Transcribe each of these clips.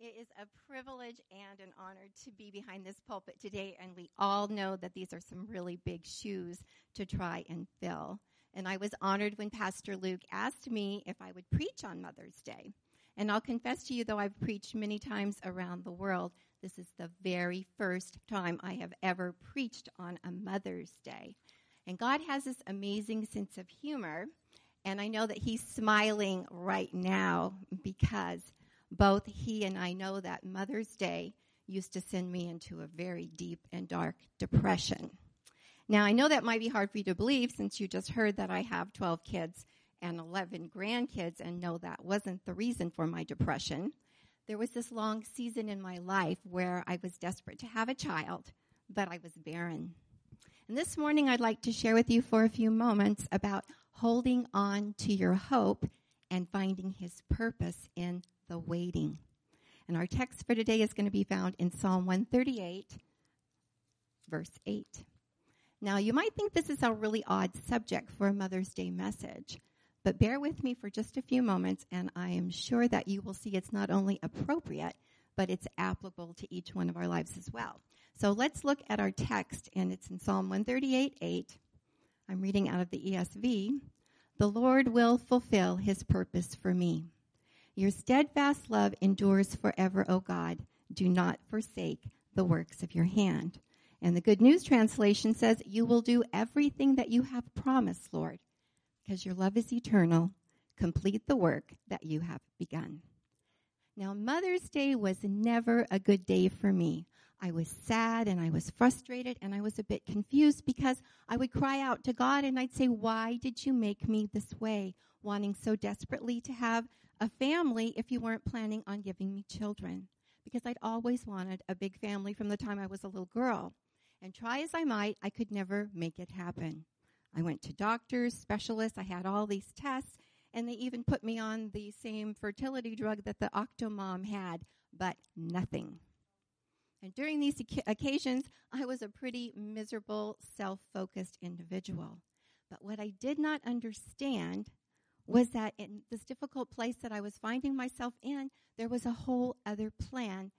It is a privilege and an honor to be behind this pulpit today, and we all know that these are some really big shoes to try and fill. And I was honored when Pastor Luke asked me if I would preach on Mother's Day. And I'll confess to you, though I've preached many times around the world, this is the very first time I have ever preached on a Mother's Day. And God has this amazing sense of humor, and I know that He's smiling right now because both he and I know that Mother's Day used to send me into a very deep and dark depression. Now, I know that might be hard for you to believe since you just heard that I have 12 kids and 11 grandkids and know that wasn't the reason for my depression. There was this long season in my life where I was desperate to have a child, but I was barren. And this morning I'd like to share with you for a few moments about holding on to your hope and finding his purpose in the waiting. And our text for today is going to be found in Psalm 138, verse 8. Now, you might think this is a really odd subject for a Mother's Day message, but bear with me for just a few moments, and I am sure that you will see it's not only appropriate, but it's applicable to each one of our lives as well. So let's look at our text, and it's in Psalm 138, 8. I'm reading out of the ESV. The Lord will fulfill his purpose for me. Your steadfast love endures forever, O God. Do not forsake the works of your hand. And the Good News translation says, You will do everything that you have promised, Lord, because your love is eternal. Complete the work that you have begun. Now, Mother's Day was never a good day for me. I was sad and I was frustrated and I was a bit confused because I would cry out to God and I'd say, Why did you make me this way? Wanting so desperately to have a family if you weren't planning on giving me children. Because I'd always wanted a big family from the time I was a little girl. And try as I might, I could never make it happen. I went to doctors, specialists, I had all these tests, and they even put me on the same fertility drug that the Octomom had, but nothing. And during these occasions, I was a pretty miserable, self focused individual. But what I did not understand was that in this difficult place that I was finding myself in, there was a whole other plan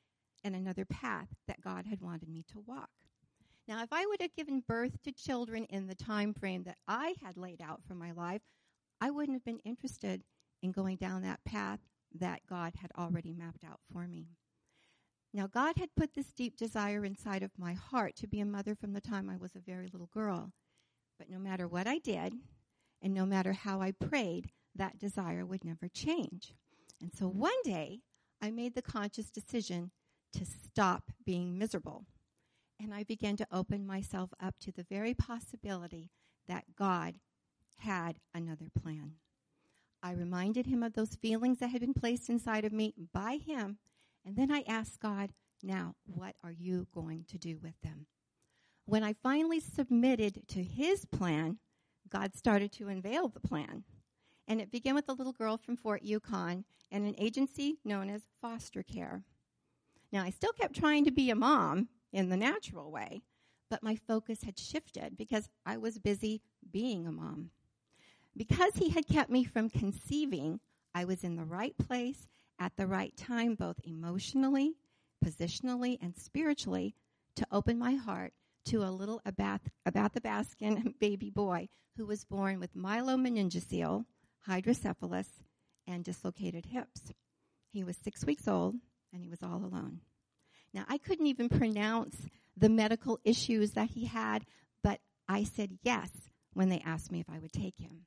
and another path that God had wanted me to walk. Now, if I would have given birth to children in the time frame that I had laid out for my life, I wouldn't have been interested in going down that path that God had already mapped out for me. Now, God had put this deep desire inside of my heart to be a mother from the time I was a very little girl. But no matter what I did, and no matter how I prayed, that desire would never change. And so one day, I made the conscious decision to stop being miserable. And I began to open myself up to the very possibility that God had another plan. I reminded him of those feelings that had been placed inside of me by him and then I asked God, now, what are you going to do with them? When I finally submitted to his plan, God started to unveil the plan. And it began with a little girl from Fort Yukon and an agency known as foster care. Now, I still kept trying to be a mom in the natural way, but my focus had shifted because I was busy being a mom. Because he had kept me from conceiving, I was in the right place at the right time, both emotionally, positionally, and spiritually, to open my heart to a little about, Athabaskan baby boy who was born with myelomeningocele, hydrocephalus, and dislocated hips. He was six weeks old and he was all alone. Now, I couldn't even pronounce the medical issues that he had, but I said yes when they asked me if I would take him.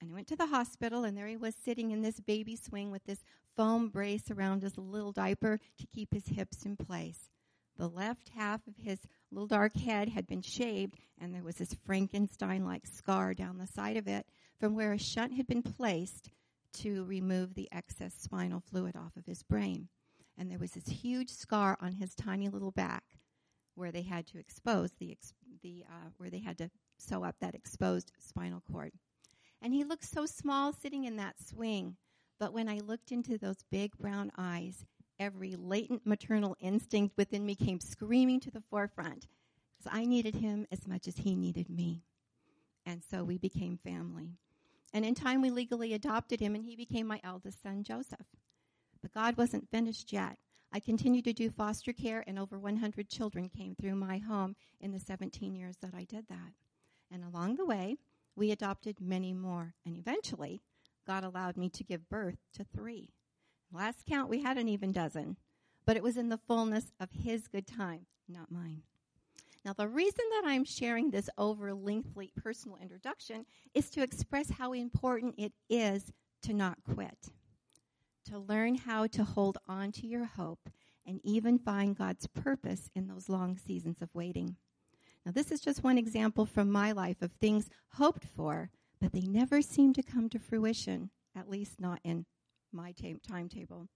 And I went to the hospital, and there he was sitting in this baby swing with this foam brace around his little diaper to keep his hips in place. The left half of his little dark head had been shaved, and there was this Frankenstein like scar down the side of it from where a shunt had been placed to remove the excess spinal fluid off of his brain. And there was this huge scar on his tiny little back where they had to expose the, the uh, where they had to sew up that exposed spinal cord. And he looked so small sitting in that swing. But when I looked into those big brown eyes, every latent maternal instinct within me came screaming to the forefront because I needed him as much as he needed me. And so we became family. And in time, we legally adopted him, and he became my eldest son, Joseph. But God wasn't finished yet. I continued to do foster care, and over 100 children came through my home in the 17 years that I did that. And along the way, we adopted many more. And eventually, God allowed me to give birth to three. Last count, we had an even dozen, but it was in the fullness of His good time, not mine. Now, the reason that I'm sharing this over lengthy personal introduction is to express how important it is to not quit, to learn how to hold on to your hope and even find God's purpose in those long seasons of waiting. Now, this is just one example from my life of things hoped for, but they never seem to come to fruition, at least not in my timetable.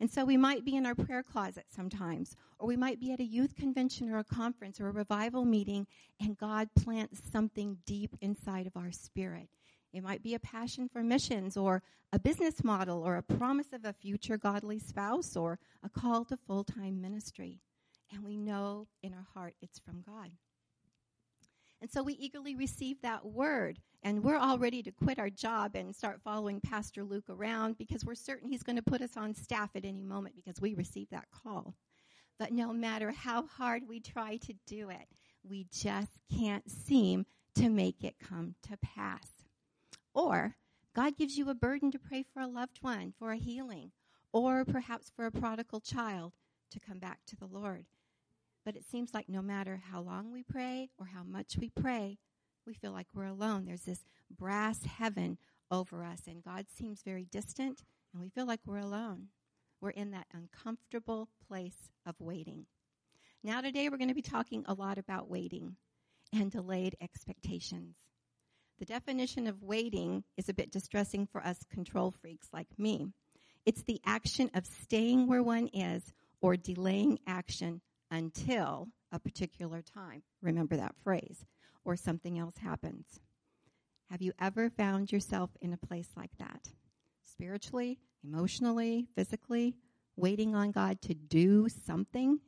And so we might be in our prayer closet sometimes, or we might be at a youth convention or a conference or a revival meeting, and God plants something deep inside of our spirit. It might be a passion for missions, or a business model, or a promise of a future godly spouse, or a call to full time ministry. And we know in our heart it's from God. And so we eagerly receive that word. And we're all ready to quit our job and start following Pastor Luke around because we're certain he's going to put us on staff at any moment because we received that call. But no matter how hard we try to do it, we just can't seem to make it come to pass. Or God gives you a burden to pray for a loved one, for a healing, or perhaps for a prodigal child to come back to the Lord. But it seems like no matter how long we pray or how much we pray, we feel like we're alone. There's this brass heaven over us, and God seems very distant, and we feel like we're alone. We're in that uncomfortable place of waiting. Now, today, we're going to be talking a lot about waiting and delayed expectations. The definition of waiting is a bit distressing for us control freaks like me. It's the action of staying where one is or delaying action until a particular time. Remember that phrase. Or something else happens. Have you ever found yourself in a place like that? Spiritually, emotionally, physically, waiting on God to do something?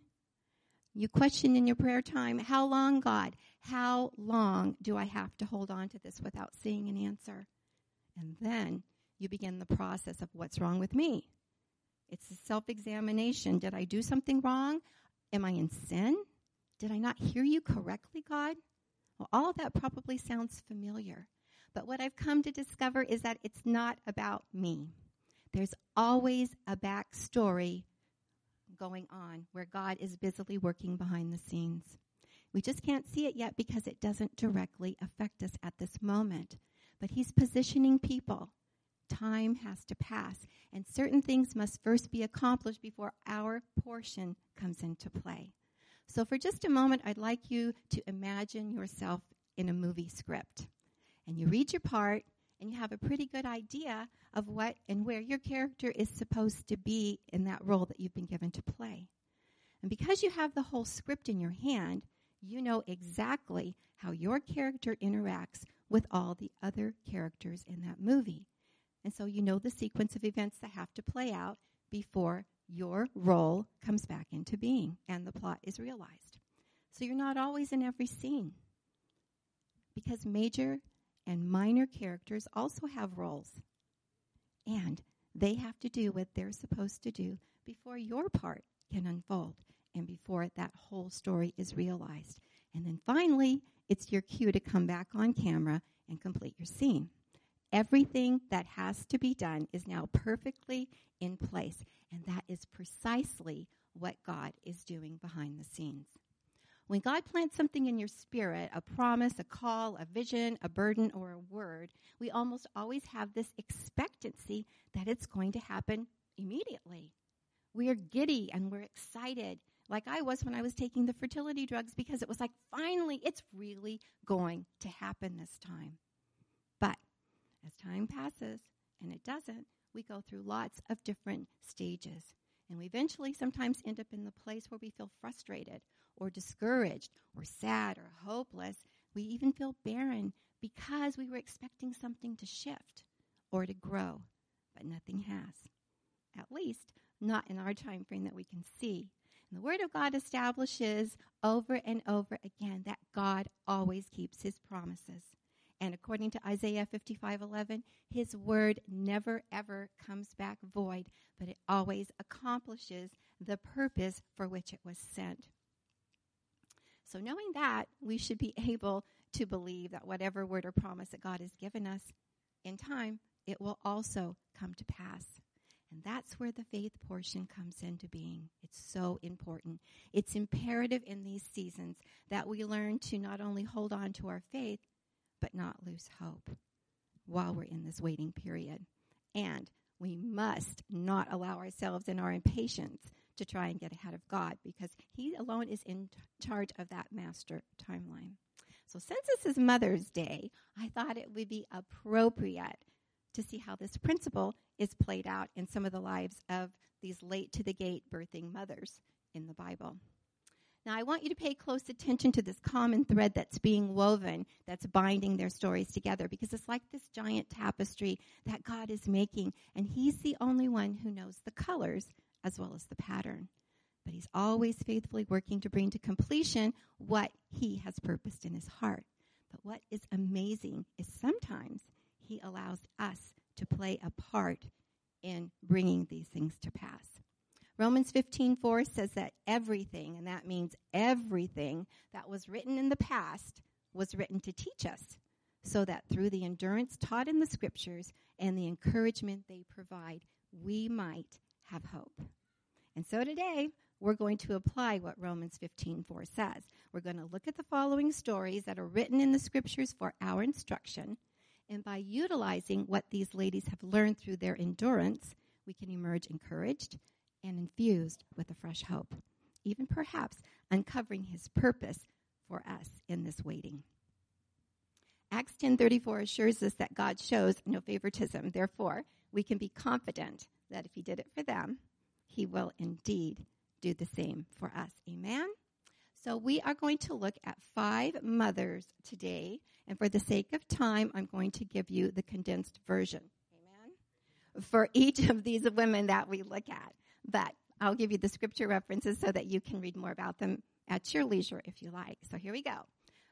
You question in your prayer time, How long, God? How long do I have to hold on to this without seeing an answer? And then you begin the process of what's wrong with me. It's a self examination. Did I do something wrong? Am I in sin? Did I not hear you correctly, God? Well, all that probably sounds familiar. But what I've come to discover is that it's not about me. There's always a backstory going on where God is busily working behind the scenes. We just can't see it yet because it doesn't directly affect us at this moment. But He's positioning people time has to pass, and certain things must first be accomplished before our portion comes into play. So, for just a moment, I'd like you to imagine yourself in a movie script. And you read your part, and you have a pretty good idea of what and where your character is supposed to be in that role that you've been given to play. And because you have the whole script in your hand, you know exactly how your character interacts with all the other characters in that movie. And so you know the sequence of events that have to play out before your role comes back into being and the plot is realized. So you're not always in every scene. Because major and minor characters also have roles. And they have to do what they're supposed to do before your part can unfold and before that whole story is realized. And then finally, it's your cue to come back on camera and complete your scene. Everything that has to be done is now perfectly in place. And that is precisely what God is doing behind the scenes. When God plants something in your spirit, a promise, a call, a vision, a burden, or a word, we almost always have this expectancy that it's going to happen immediately. We are giddy and we're excited, like I was when I was taking the fertility drugs, because it was like, finally, it's really going to happen this time. As time passes, and it doesn't, we go through lots of different stages. And we eventually sometimes end up in the place where we feel frustrated or discouraged or sad or hopeless. We even feel barren because we were expecting something to shift or to grow, but nothing has. At least not in our time frame that we can see. And the Word of God establishes over and over again that God always keeps His promises. And according to Isaiah 55:11, his word never ever comes back void, but it always accomplishes the purpose for which it was sent. So knowing that, we should be able to believe that whatever word or promise that God has given us in time, it will also come to pass. And that's where the faith portion comes into being. It's so important. It's imperative in these seasons that we learn to not only hold on to our faith, but not lose hope while we're in this waiting period. And we must not allow ourselves in our impatience to try and get ahead of God because He alone is in t- charge of that master timeline. So, since this is Mother's Day, I thought it would be appropriate to see how this principle is played out in some of the lives of these late to the gate birthing mothers in the Bible. Now, I want you to pay close attention to this common thread that's being woven, that's binding their stories together, because it's like this giant tapestry that God is making, and He's the only one who knows the colors as well as the pattern. But He's always faithfully working to bring to completion what He has purposed in His heart. But what is amazing is sometimes He allows us to play a part in bringing these things to pass. Romans 15:4 says that everything, and that means everything that was written in the past was written to teach us, so that through the endurance taught in the scriptures and the encouragement they provide, we might have hope. And so today, we're going to apply what Romans 15:4 says. We're going to look at the following stories that are written in the scriptures for our instruction, and by utilizing what these ladies have learned through their endurance, we can emerge encouraged and infused with a fresh hope, even perhaps uncovering his purpose for us in this waiting. Acts 10:34 assures us that God shows no favoritism. Therefore, we can be confident that if he did it for them, he will indeed do the same for us. Amen. So we are going to look at five mothers today, and for the sake of time, I'm going to give you the condensed version. Amen. For each of these women that we look at but I'll give you the scripture references so that you can read more about them at your leisure if you like. So here we go.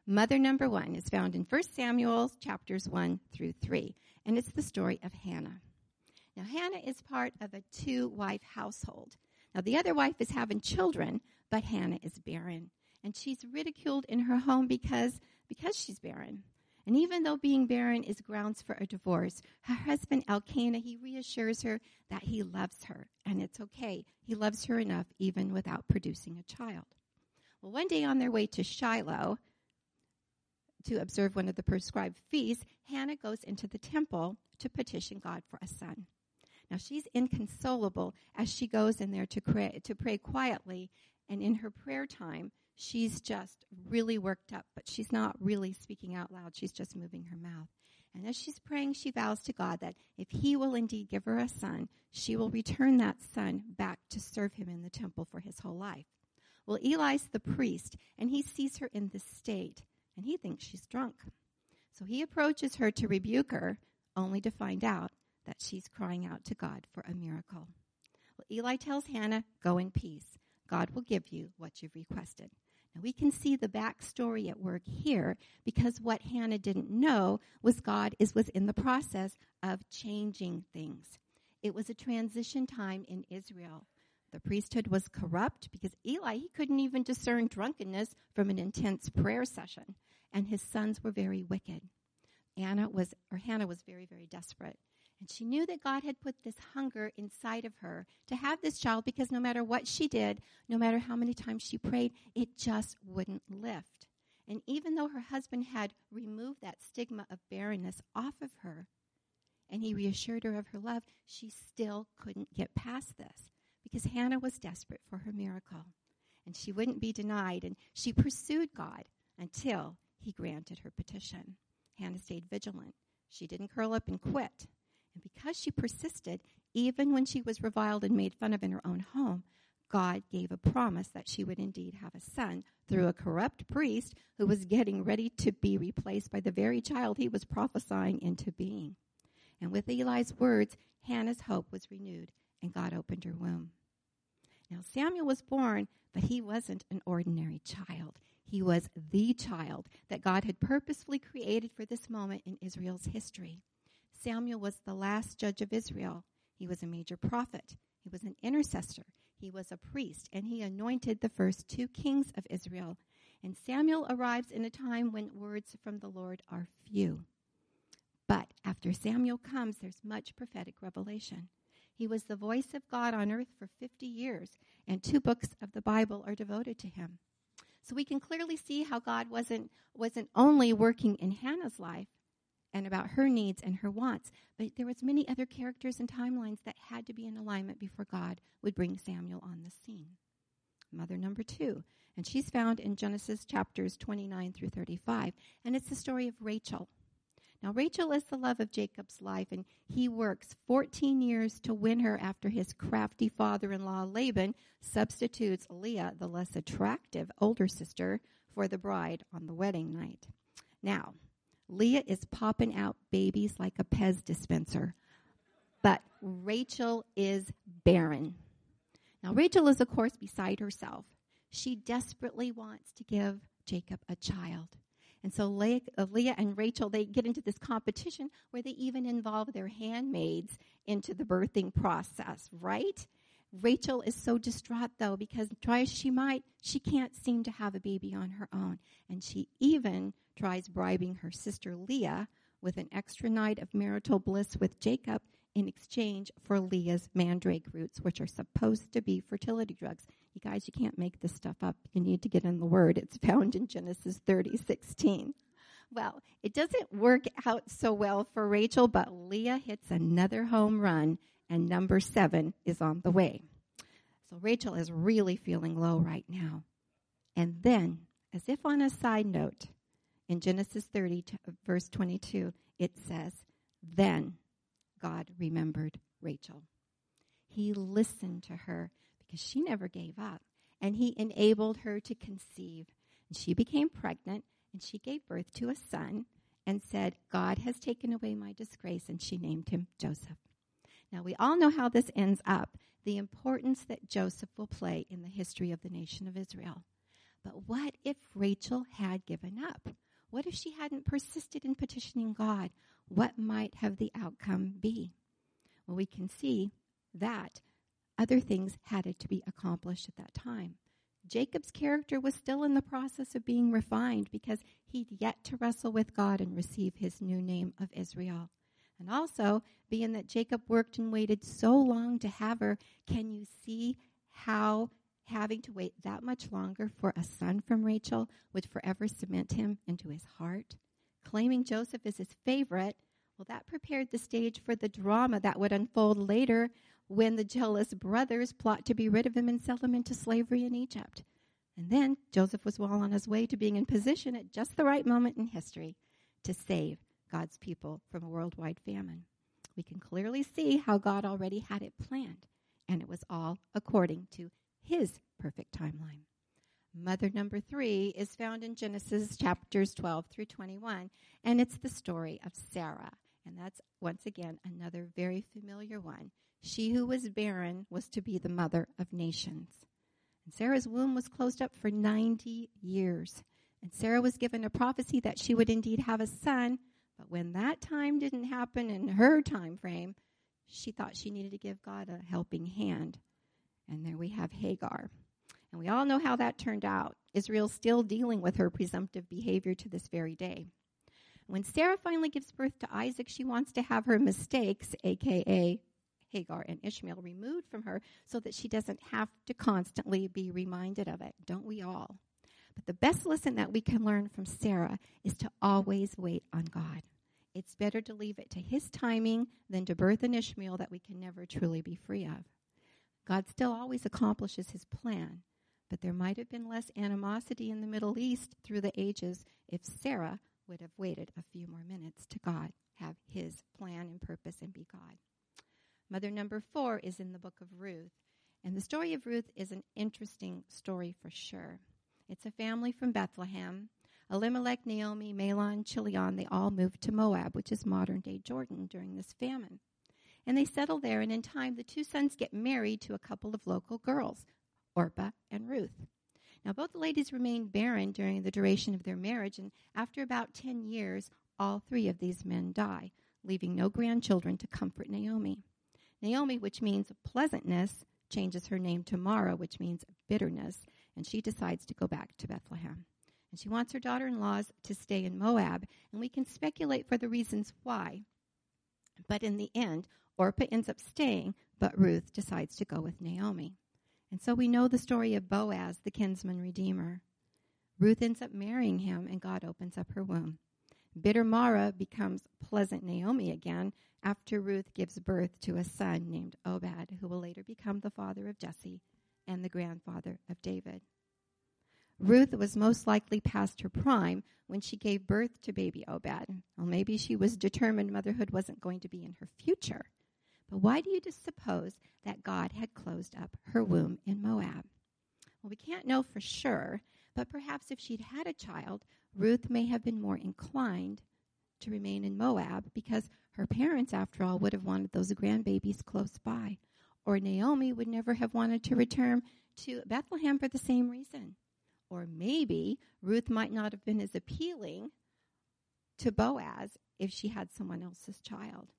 Mother number one is found in 1 Samuel chapters 1 through 3, and it's the story of Hannah. Now, Hannah is part of a two wife household. Now, the other wife is having children, but Hannah is barren. And she's ridiculed in her home because, because she's barren. And even though being barren is grounds for a divorce, her husband Elkanah, he reassures her that he loves her and it's okay. He loves her enough even without producing a child. Well, one day on their way to Shiloh to observe one of the prescribed feasts, Hannah goes into the temple to petition God for a son. Now she's inconsolable as she goes in there to pray, to pray quietly, and in her prayer time, she's just really worked up, but she's not really speaking out loud. She's just moving her mouth. And as she's praying, she vows to God that if he will indeed give her a son, she will return that son back to serve him in the temple for his whole life. Well, Eli's the priest, and he sees her in this state, and he thinks she's drunk. So he approaches her to rebuke her, only to find out that she's crying out to God for a miracle. Well, Eli tells Hannah, Go in peace. God will give you what you've requested. Now we can see the backstory at work here because what Hannah didn't know was God is was in the process of changing things. It was a transition time in Israel. The priesthood was corrupt because Eli he couldn't even discern drunkenness from an intense prayer session, and his sons were very wicked. Anna was or Hannah was very very desperate. And she knew that God had put this hunger inside of her to have this child because no matter what she did, no matter how many times she prayed, it just wouldn't lift. And even though her husband had removed that stigma of barrenness off of her, and he reassured her of her love, she still couldn't get past this because Hannah was desperate for her miracle. And she wouldn't be denied, and she pursued God until he granted her petition. Hannah stayed vigilant. She didn't curl up and quit. And because she persisted, even when she was reviled and made fun of in her own home, God gave a promise that she would indeed have a son through a corrupt priest who was getting ready to be replaced by the very child he was prophesying into being. And with Eli's words, Hannah's hope was renewed, and God opened her womb. Now, Samuel was born, but he wasn't an ordinary child. He was the child that God had purposefully created for this moment in Israel's history. Samuel was the last judge of Israel. He was a major prophet. He was an intercessor. He was a priest, and he anointed the first two kings of Israel. And Samuel arrives in a time when words from the Lord are few. But after Samuel comes, there's much prophetic revelation. He was the voice of God on earth for 50 years, and two books of the Bible are devoted to him. So we can clearly see how God wasn't, wasn't only working in Hannah's life, and about her needs and her wants. But there was many other characters and timelines that had to be in alignment before God would bring Samuel on the scene. Mother number two, and she's found in Genesis chapters 29 through 35, and it's the story of Rachel. Now, Rachel is the love of Jacob's life, and he works 14 years to win her after his crafty father in law, Laban, substitutes Leah, the less attractive older sister, for the bride on the wedding night. Now, Leah is popping out babies like a Pez dispenser. But Rachel is barren. Now, Rachel is, of course, beside herself. She desperately wants to give Jacob a child. And so Leah, uh, Leah, and Rachel, they get into this competition where they even involve their handmaids into the birthing process, right? Rachel is so distraught, though, because try as she might, she can't seem to have a baby on her own. And she even tries bribing her sister Leah with an extra night of marital bliss with Jacob in exchange for Leah's mandrake roots, which are supposed to be fertility drugs. You guys, you can't make this stuff up. You need to get in the Word. It's found in Genesis 30, 16. Well, it doesn't work out so well for Rachel, but Leah hits another home run, and number seven is on the way. So Rachel is really feeling low right now. And then, as if on a side note, in Genesis 30, verse 22, it says, Then God remembered Rachel. He listened to her because she never gave up, and he enabled her to conceive. And she became pregnant, and she gave birth to a son and said, God has taken away my disgrace, and she named him Joseph. Now, we all know how this ends up the importance that Joseph will play in the history of the nation of Israel. But what if Rachel had given up? What if she hadn't persisted in petitioning God? What might have the outcome be? Well, we can see that other things had to be accomplished at that time. Jacob's character was still in the process of being refined because he'd yet to wrestle with God and receive his new name of Israel. And also, being that Jacob worked and waited so long to have her, can you see how having to wait that much longer for a son from Rachel would forever cement him into his heart. Claiming Joseph as his favorite, well, that prepared the stage for the drama that would unfold later when the jealous brothers plot to be rid of him and sell him into slavery in Egypt. And then Joseph was well on his way to being in position at just the right moment in history to save God's people from a worldwide famine. We can clearly see how God already had it planned, and it was all according to his perfect timeline. Mother number three is found in Genesis chapters 12 through 21, and it's the story of Sarah. And that's once again another very familiar one. She who was barren was to be the mother of nations. And Sarah's womb was closed up for 90 years. And Sarah was given a prophecy that she would indeed have a son, but when that time didn't happen in her time frame, she thought she needed to give God a helping hand. And there we have Hagar. And we all know how that turned out. Israel's still dealing with her presumptive behavior to this very day. When Sarah finally gives birth to Isaac, she wants to have her mistakes, aka Hagar and Ishmael, removed from her so that she doesn't have to constantly be reminded of it. Don't we all? But the best lesson that we can learn from Sarah is to always wait on God. It's better to leave it to his timing than to birth an Ishmael that we can never truly be free of. God still always accomplishes his plan, but there might have been less animosity in the Middle East through the ages if Sarah would have waited a few more minutes to God, have his plan and purpose, and be God. Mother number four is in the book of Ruth. And the story of Ruth is an interesting story for sure. It's a family from Bethlehem. Elimelech, Naomi, Mahlon, Chilion, they all moved to Moab, which is modern day Jordan, during this famine. And they settle there, and in time, the two sons get married to a couple of local girls, Orpah and Ruth. Now, both the ladies remained barren during the duration of their marriage, and after about 10 years, all three of these men die, leaving no grandchildren to comfort Naomi. Naomi, which means pleasantness, changes her name to Mara, which means bitterness, and she decides to go back to Bethlehem. And she wants her daughter in laws to stay in Moab, and we can speculate for the reasons why. But in the end, Orpah ends up staying, but Ruth decides to go with Naomi. And so we know the story of Boaz, the kinsman redeemer. Ruth ends up marrying him, and God opens up her womb. Bitter Mara becomes pleasant Naomi again after Ruth gives birth to a son named Obed, who will later become the father of Jesse and the grandfather of David. Ruth was most likely past her prime when she gave birth to baby Obed. Well, maybe she was determined motherhood wasn't going to be in her future. But why do you suppose that God had closed up her womb in Moab? Well, we can't know for sure, but perhaps if she'd had a child, Ruth may have been more inclined to remain in Moab because her parents, after all, would have wanted those grandbabies close by. Or Naomi would never have wanted to return to Bethlehem for the same reason. Or maybe Ruth might not have been as appealing to Boaz if she had someone else's child.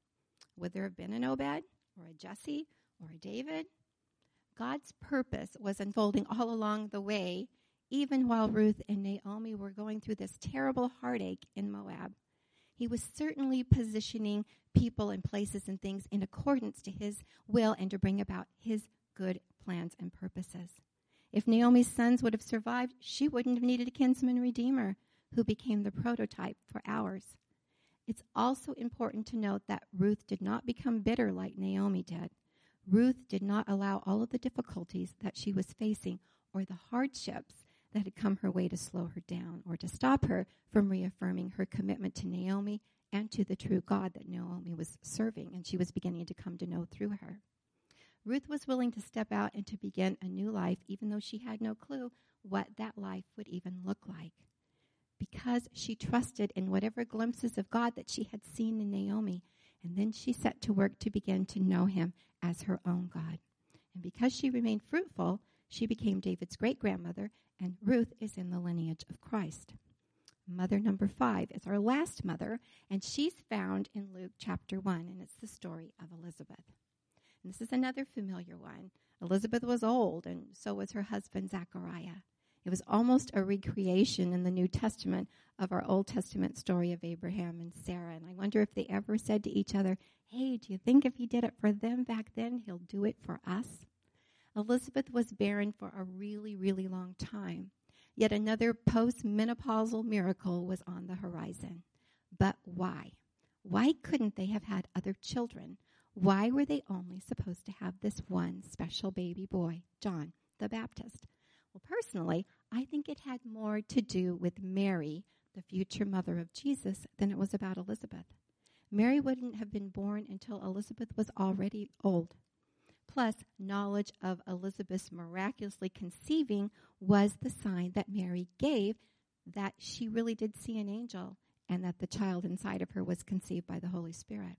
Would there have been an Obed or a Jesse or a David? God's purpose was unfolding all along the way, even while Ruth and Naomi were going through this terrible heartache in Moab. He was certainly positioning people and places and things in accordance to his will and to bring about his good plans and purposes. If Naomi's sons would have survived, she wouldn't have needed a kinsman redeemer who became the prototype for ours. It's also important to note that Ruth did not become bitter like Naomi did. Ruth did not allow all of the difficulties that she was facing or the hardships that had come her way to slow her down or to stop her from reaffirming her commitment to Naomi and to the true God that Naomi was serving and she was beginning to come to know through her. Ruth was willing to step out and to begin a new life, even though she had no clue what that life would even look like. Because she trusted in whatever glimpses of God that she had seen in Naomi, and then she set to work to begin to know him as her own God. And because she remained fruitful, she became David's great grandmother, and Ruth is in the lineage of Christ. Mother number five is our last mother, and she's found in Luke chapter 1, and it's the story of Elizabeth. And this is another familiar one. Elizabeth was old, and so was her husband Zachariah. It was almost a recreation in the New Testament of our Old Testament story of Abraham and Sarah. And I wonder if they ever said to each other, Hey, do you think if he did it for them back then, he'll do it for us? Elizabeth was barren for a really, really long time. Yet another post-menopausal miracle was on the horizon. But why? Why couldn't they have had other children? Why were they only supposed to have this one special baby boy, John the Baptist? Well, personally, I think it had more to do with Mary, the future mother of Jesus, than it was about Elizabeth. Mary wouldn't have been born until Elizabeth was already old. Plus, knowledge of Elizabeth's miraculously conceiving was the sign that Mary gave that she really did see an angel and that the child inside of her was conceived by the Holy Spirit.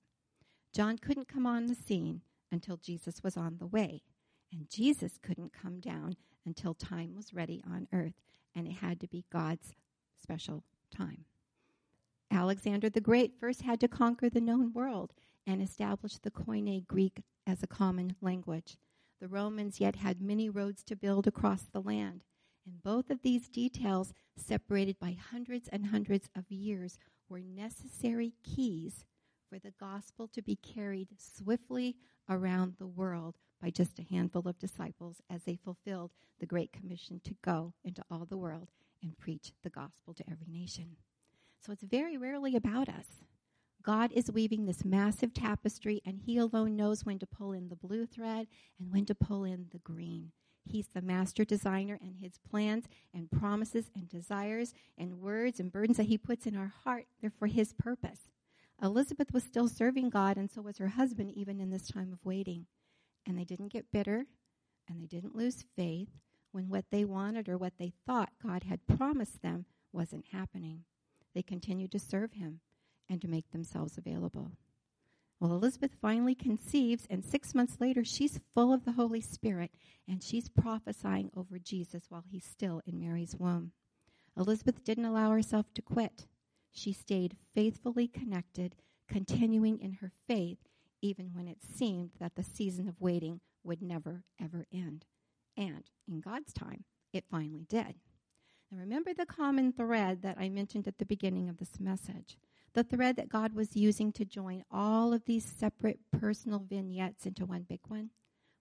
John couldn't come on the scene until Jesus was on the way. And Jesus couldn't come down until time was ready on earth. And it had to be God's special time. Alexander the Great first had to conquer the known world and establish the Koine Greek as a common language. The Romans yet had many roads to build across the land. And both of these details, separated by hundreds and hundreds of years, were necessary keys for the gospel to be carried swiftly around the world by just a handful of disciples as they fulfilled the Great Commission to go into all the world and preach the gospel to every nation. So it's very rarely about us. God is weaving this massive tapestry, and He alone knows when to pull in the blue thread and when to pull in the green. He's the master designer, and His plans and promises and desires and words and burdens that He puts in our heart, they're for His purpose. Elizabeth was still serving God, and so was her husband, even in this time of waiting. And they didn't get bitter. and they didn't lose faith when what they wanted or what they thought God had promised them wasn't happening. They continued to serve him and to make themselves available. Well, Elizabeth finally conceives, and six months later, she's full of the Holy Spirit, and she's prophesying over Jesus while he's still in Mary's womb. Elizabeth didn't allow herself to quit. She stayed faithfully connected, continuing in her faith, even when it seemed that the season of waiting would never, ever end. And in God's time, it finally did. Now, remember the common thread that I mentioned at the beginning of this message the thread that God was using to join all of these separate personal vignettes into one big one?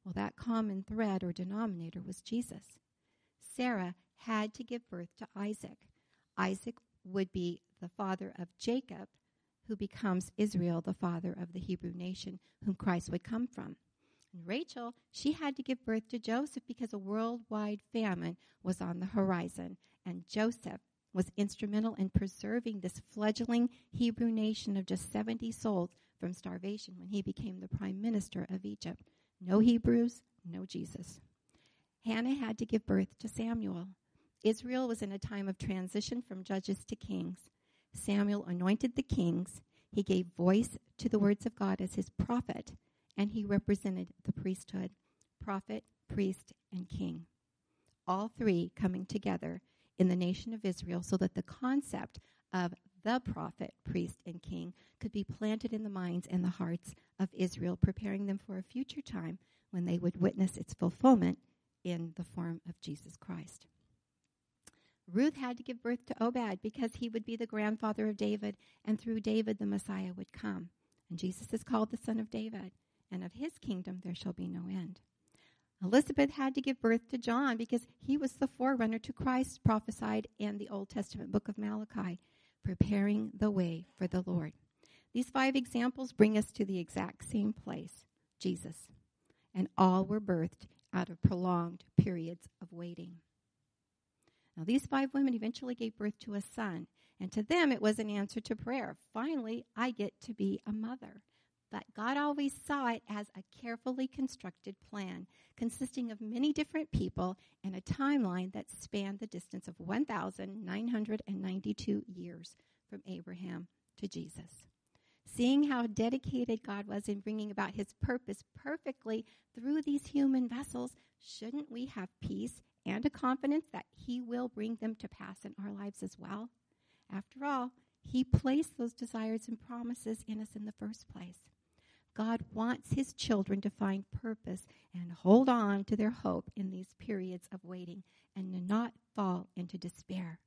Well, that common thread or denominator was Jesus. Sarah had to give birth to Isaac. Isaac would be the father of Jacob, who becomes Israel, the father of the Hebrew nation, whom Christ would come from. And Rachel, she had to give birth to Joseph because a worldwide famine was on the horizon, and Joseph was instrumental in preserving this fledgling Hebrew nation of just 70 souls from starvation when he became the prime minister of Egypt. No Hebrews, no Jesus. Hannah had to give birth to Samuel. Israel was in a time of transition from judges to kings. Samuel anointed the kings. He gave voice to the words of God as his prophet, and he represented the priesthood prophet, priest, and king. All three coming together in the nation of Israel so that the concept of the prophet, priest, and king could be planted in the minds and the hearts of Israel, preparing them for a future time when they would witness its fulfillment in the form of Jesus Christ. Ruth had to give birth to Obed because he would be the grandfather of David, and through David the Messiah would come. And Jesus is called the Son of David, and of his kingdom there shall be no end. Elizabeth had to give birth to John because he was the forerunner to Christ prophesied in the Old Testament book of Malachi, preparing the way for the Lord. These five examples bring us to the exact same place Jesus. And all were birthed out of prolonged periods of waiting. Now, these five women eventually gave birth to a son, and to them it was an answer to prayer. Finally, I get to be a mother. But God always saw it as a carefully constructed plan consisting of many different people and a timeline that spanned the distance of 1,992 years from Abraham to Jesus. Seeing how dedicated God was in bringing about his purpose perfectly through these human vessels, shouldn't we have peace and a confidence that he will bring them to pass in our lives as well? After all, he placed those desires and promises in us in the first place. God wants his children to find purpose and hold on to their hope in these periods of waiting and to not fall into despair.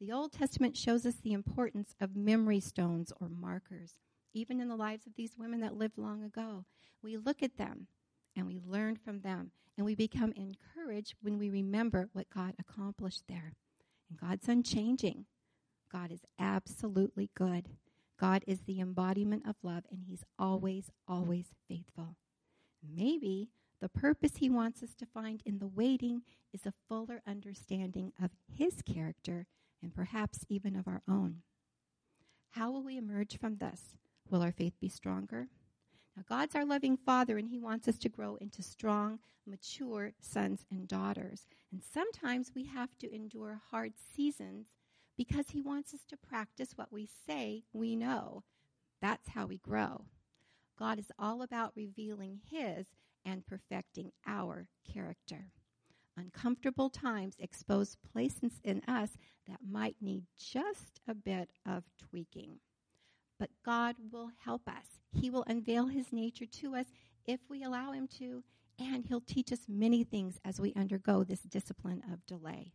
The Old Testament shows us the importance of memory stones or markers, even in the lives of these women that lived long ago. We look at them and we learn from them, and we become encouraged when we remember what God accomplished there. And God's unchanging. God is absolutely good. God is the embodiment of love, and He's always, always faithful. Maybe the purpose He wants us to find in the waiting is a fuller understanding of His character and perhaps even of our own. How will we emerge from this? Will our faith be stronger? Now, God's our loving Father, and He wants us to grow into strong, mature sons and daughters. And sometimes we have to endure hard seasons because he wants us to practice what we say we know. That's how we grow. God is all about revealing his and perfecting our character. Uncomfortable times expose places in us that might need just a bit of tweaking. But God will help us. He will unveil his nature to us if we allow him to, and he'll teach us many things as we undergo this discipline of delay.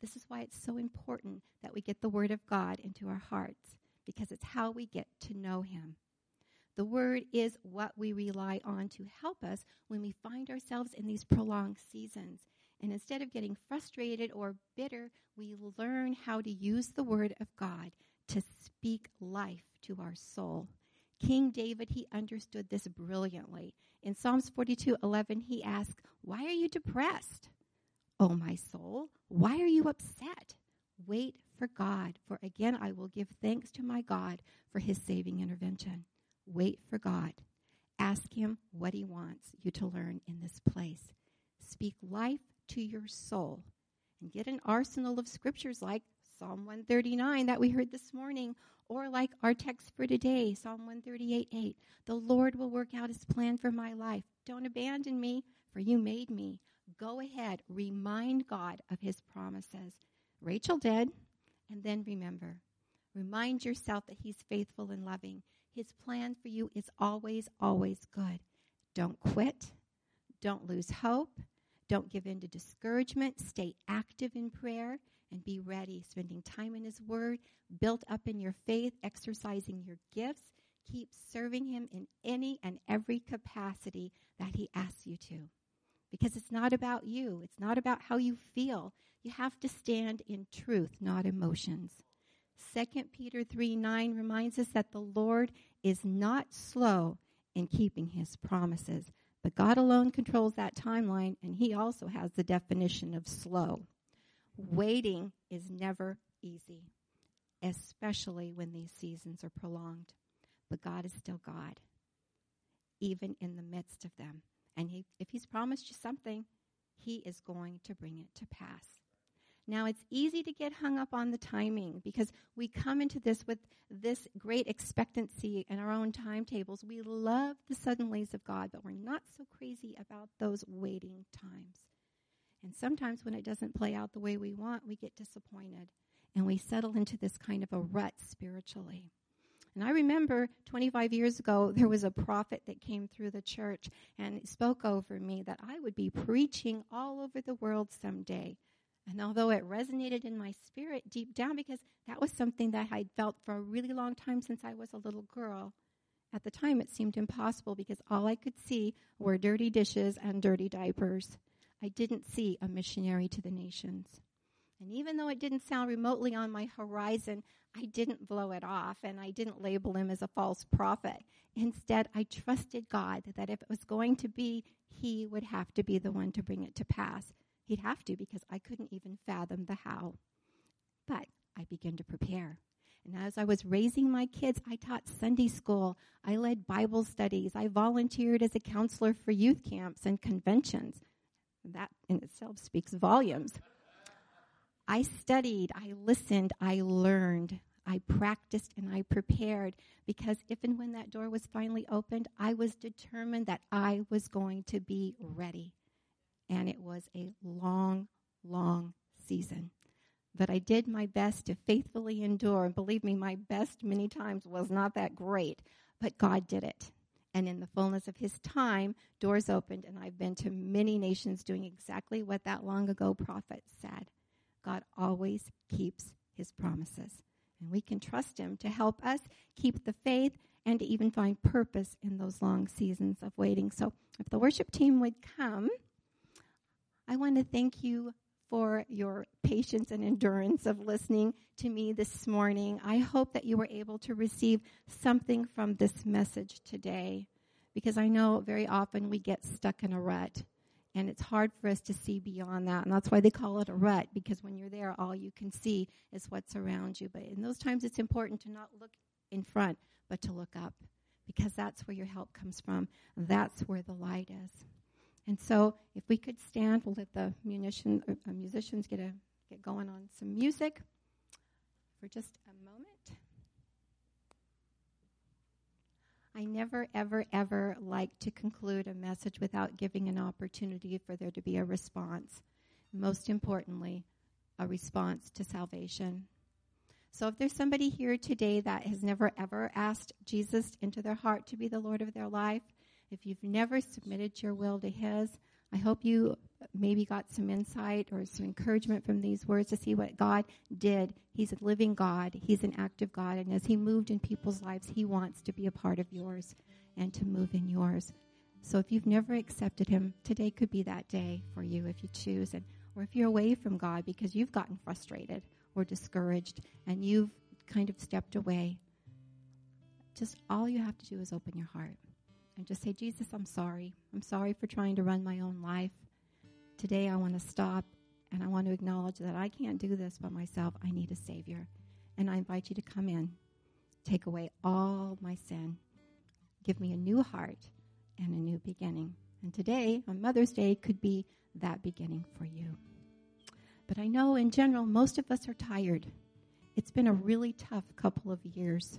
This is why it's so important that we get the Word of God into our hearts, because it's how we get to know Him. The Word is what we rely on to help us when we find ourselves in these prolonged seasons. And instead of getting frustrated or bitter, we learn how to use the Word of God to speak life to our soul. King David, he understood this brilliantly. In Psalms 42 11, he asked, Why are you depressed? O my soul, why are you upset? Wait for God, for again I will give thanks to my God for his saving intervention. Wait for God. Ask him what he wants you to learn in this place. speak life to your soul. And get an arsenal of scriptures like Psalm 139 that we heard this morning, or like our text for today, Psalm 138 8. The Lord will work out his plan for my life. Don't abandon me, for you made me. Go ahead, remind God of his promises. Rachel did, and then remember. Remind yourself that he's faithful and loving. His plan for you is always, always good. Don't quit. Don't lose hope. Don't give in to discouragement. Stay active in prayer and be ready, spending time in His Word, built up in your faith, exercising your gifts. Keep serving Him in any and every capacity that He asks you to. Because it's not about you, it's not about how you feel. You have to stand in truth, not emotions. 2 Peter 3 9 reminds us that the Lord is not slow in keeping his promises, but God alone controls that timeline, and he also has the definition of slow. Waiting is never easy, especially when these seasons are prolonged. But God is still God, even in the midst of them. And he, if He's promised you something, He is going to bring it to pass. Now, it's easy to get hung up on the timing because we come into this with this great expectancy in our own timetables. We love the suddenlies of God, but we're not so crazy about those waiting times. And sometimes when it doesn't play out the way we want, we get disappointed and we settle into this kind of a rut spiritually. And I remember 25 years ago, there was a prophet that came through the church and spoke over me that I would be preaching all over the world someday. And although it resonated in my spirit deep down, because that was something that I'd felt for a really long time since I was a little girl, at the time it seemed impossible because all I could see were dirty dishes and dirty diapers. I didn't see a missionary to the nations. And even though it didn't sound remotely on my horizon, I didn't blow it off and I didn't label him as a false prophet. Instead, I trusted God that if it was going to be, he would have to be the one to bring it to pass. He'd have to because I couldn't even fathom the how. But I began to prepare. And as I was raising my kids, I taught Sunday school. I led Bible studies. I volunteered as a counselor for youth camps and conventions. That in itself speaks volumes. I studied, I listened, I learned, I practiced, and I prepared because if and when that door was finally opened, I was determined that I was going to be ready and it was a long, long season. But I did my best to faithfully endure. And believe me, my best many times was not that great, but God did it. And in the fullness of His time, doors opened, and I've been to many nations doing exactly what that long ago prophet said. God always keeps His promises. And we can trust Him to help us keep the faith and to even find purpose in those long seasons of waiting. So if the worship team would come. I want to thank you for your patience and endurance of listening to me this morning. I hope that you were able to receive something from this message today because I know very often we get stuck in a rut and it's hard for us to see beyond that. And that's why they call it a rut because when you're there, all you can see is what's around you. But in those times, it's important to not look in front, but to look up because that's where your help comes from. That's where the light is. And so, if we could stand, we'll let the munition, uh, musicians get, a, get going on some music for just a moment. I never, ever, ever like to conclude a message without giving an opportunity for there to be a response. Most importantly, a response to salvation. So, if there's somebody here today that has never, ever asked Jesus into their heart to be the Lord of their life, if you've never submitted your will to His, I hope you maybe got some insight or some encouragement from these words to see what God did. He's a living God, He's an active God, and as He moved in people's lives, He wants to be a part of yours and to move in yours. So if you've never accepted Him, today could be that day for you if you choose, and or if you're away from God because you've gotten frustrated or discouraged and you've kind of stepped away. Just all you have to do is open your heart and just say, Jesus, I'm sorry. I'm sorry for trying to run my own life. Today I want to stop and I want to acknowledge that I can't do this by myself. I need a Savior. And I invite you to come in, take away all my sin, give me a new heart and a new beginning. And today, on Mother's Day, could be that beginning for you. But I know in general, most of us are tired. It's been a really tough couple of years.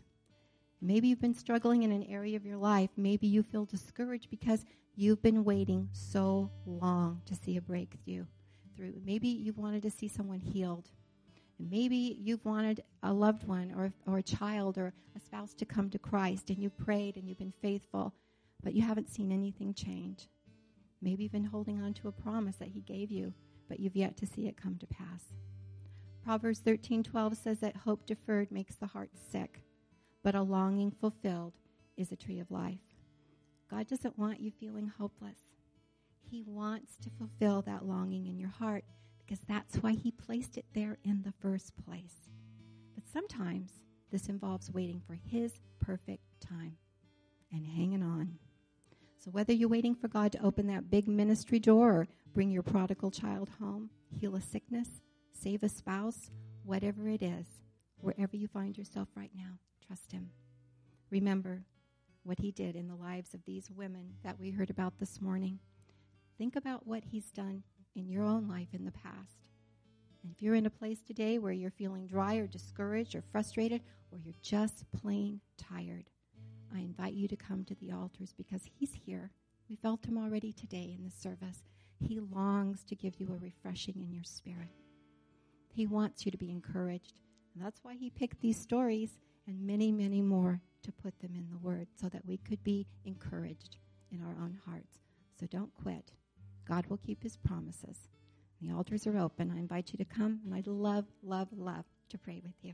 Maybe you've been struggling in an area of your life. Maybe you feel discouraged because you've been waiting so long to see a breakthrough. Through. Maybe you've wanted to see someone healed. And maybe you've wanted a loved one or, or a child or a spouse to come to Christ and you've prayed and you've been faithful, but you haven't seen anything change. Maybe you've been holding on to a promise that He gave you, but you've yet to see it come to pass. Proverbs 13:12 says that hope deferred makes the heart sick, but a longing fulfilled is a tree of life. God doesn't want you feeling hopeless. He wants to fulfill that longing in your heart because that's why He placed it there in the first place. But sometimes this involves waiting for His perfect time and hanging on. So, whether you're waiting for God to open that big ministry door or bring your prodigal child home, heal a sickness, save a spouse, whatever it is, wherever you find yourself right now, trust Him. Remember what He did in the lives of these women that we heard about this morning. Think about what He's done in your own life in the past. And if you're in a place today where you're feeling dry or discouraged or frustrated, or you're just plain tired, I invite you to come to the altars because He's here. We felt Him already today in the service. He longs to give you a refreshing in your spirit. He wants you to be encouraged. And that's why He picked these stories and many, many more to put them in the Word so that we could be encouraged in our own hearts. So don't quit. God will keep his promises. The altars are open. I invite you to come, and I'd love, love, love to pray with you.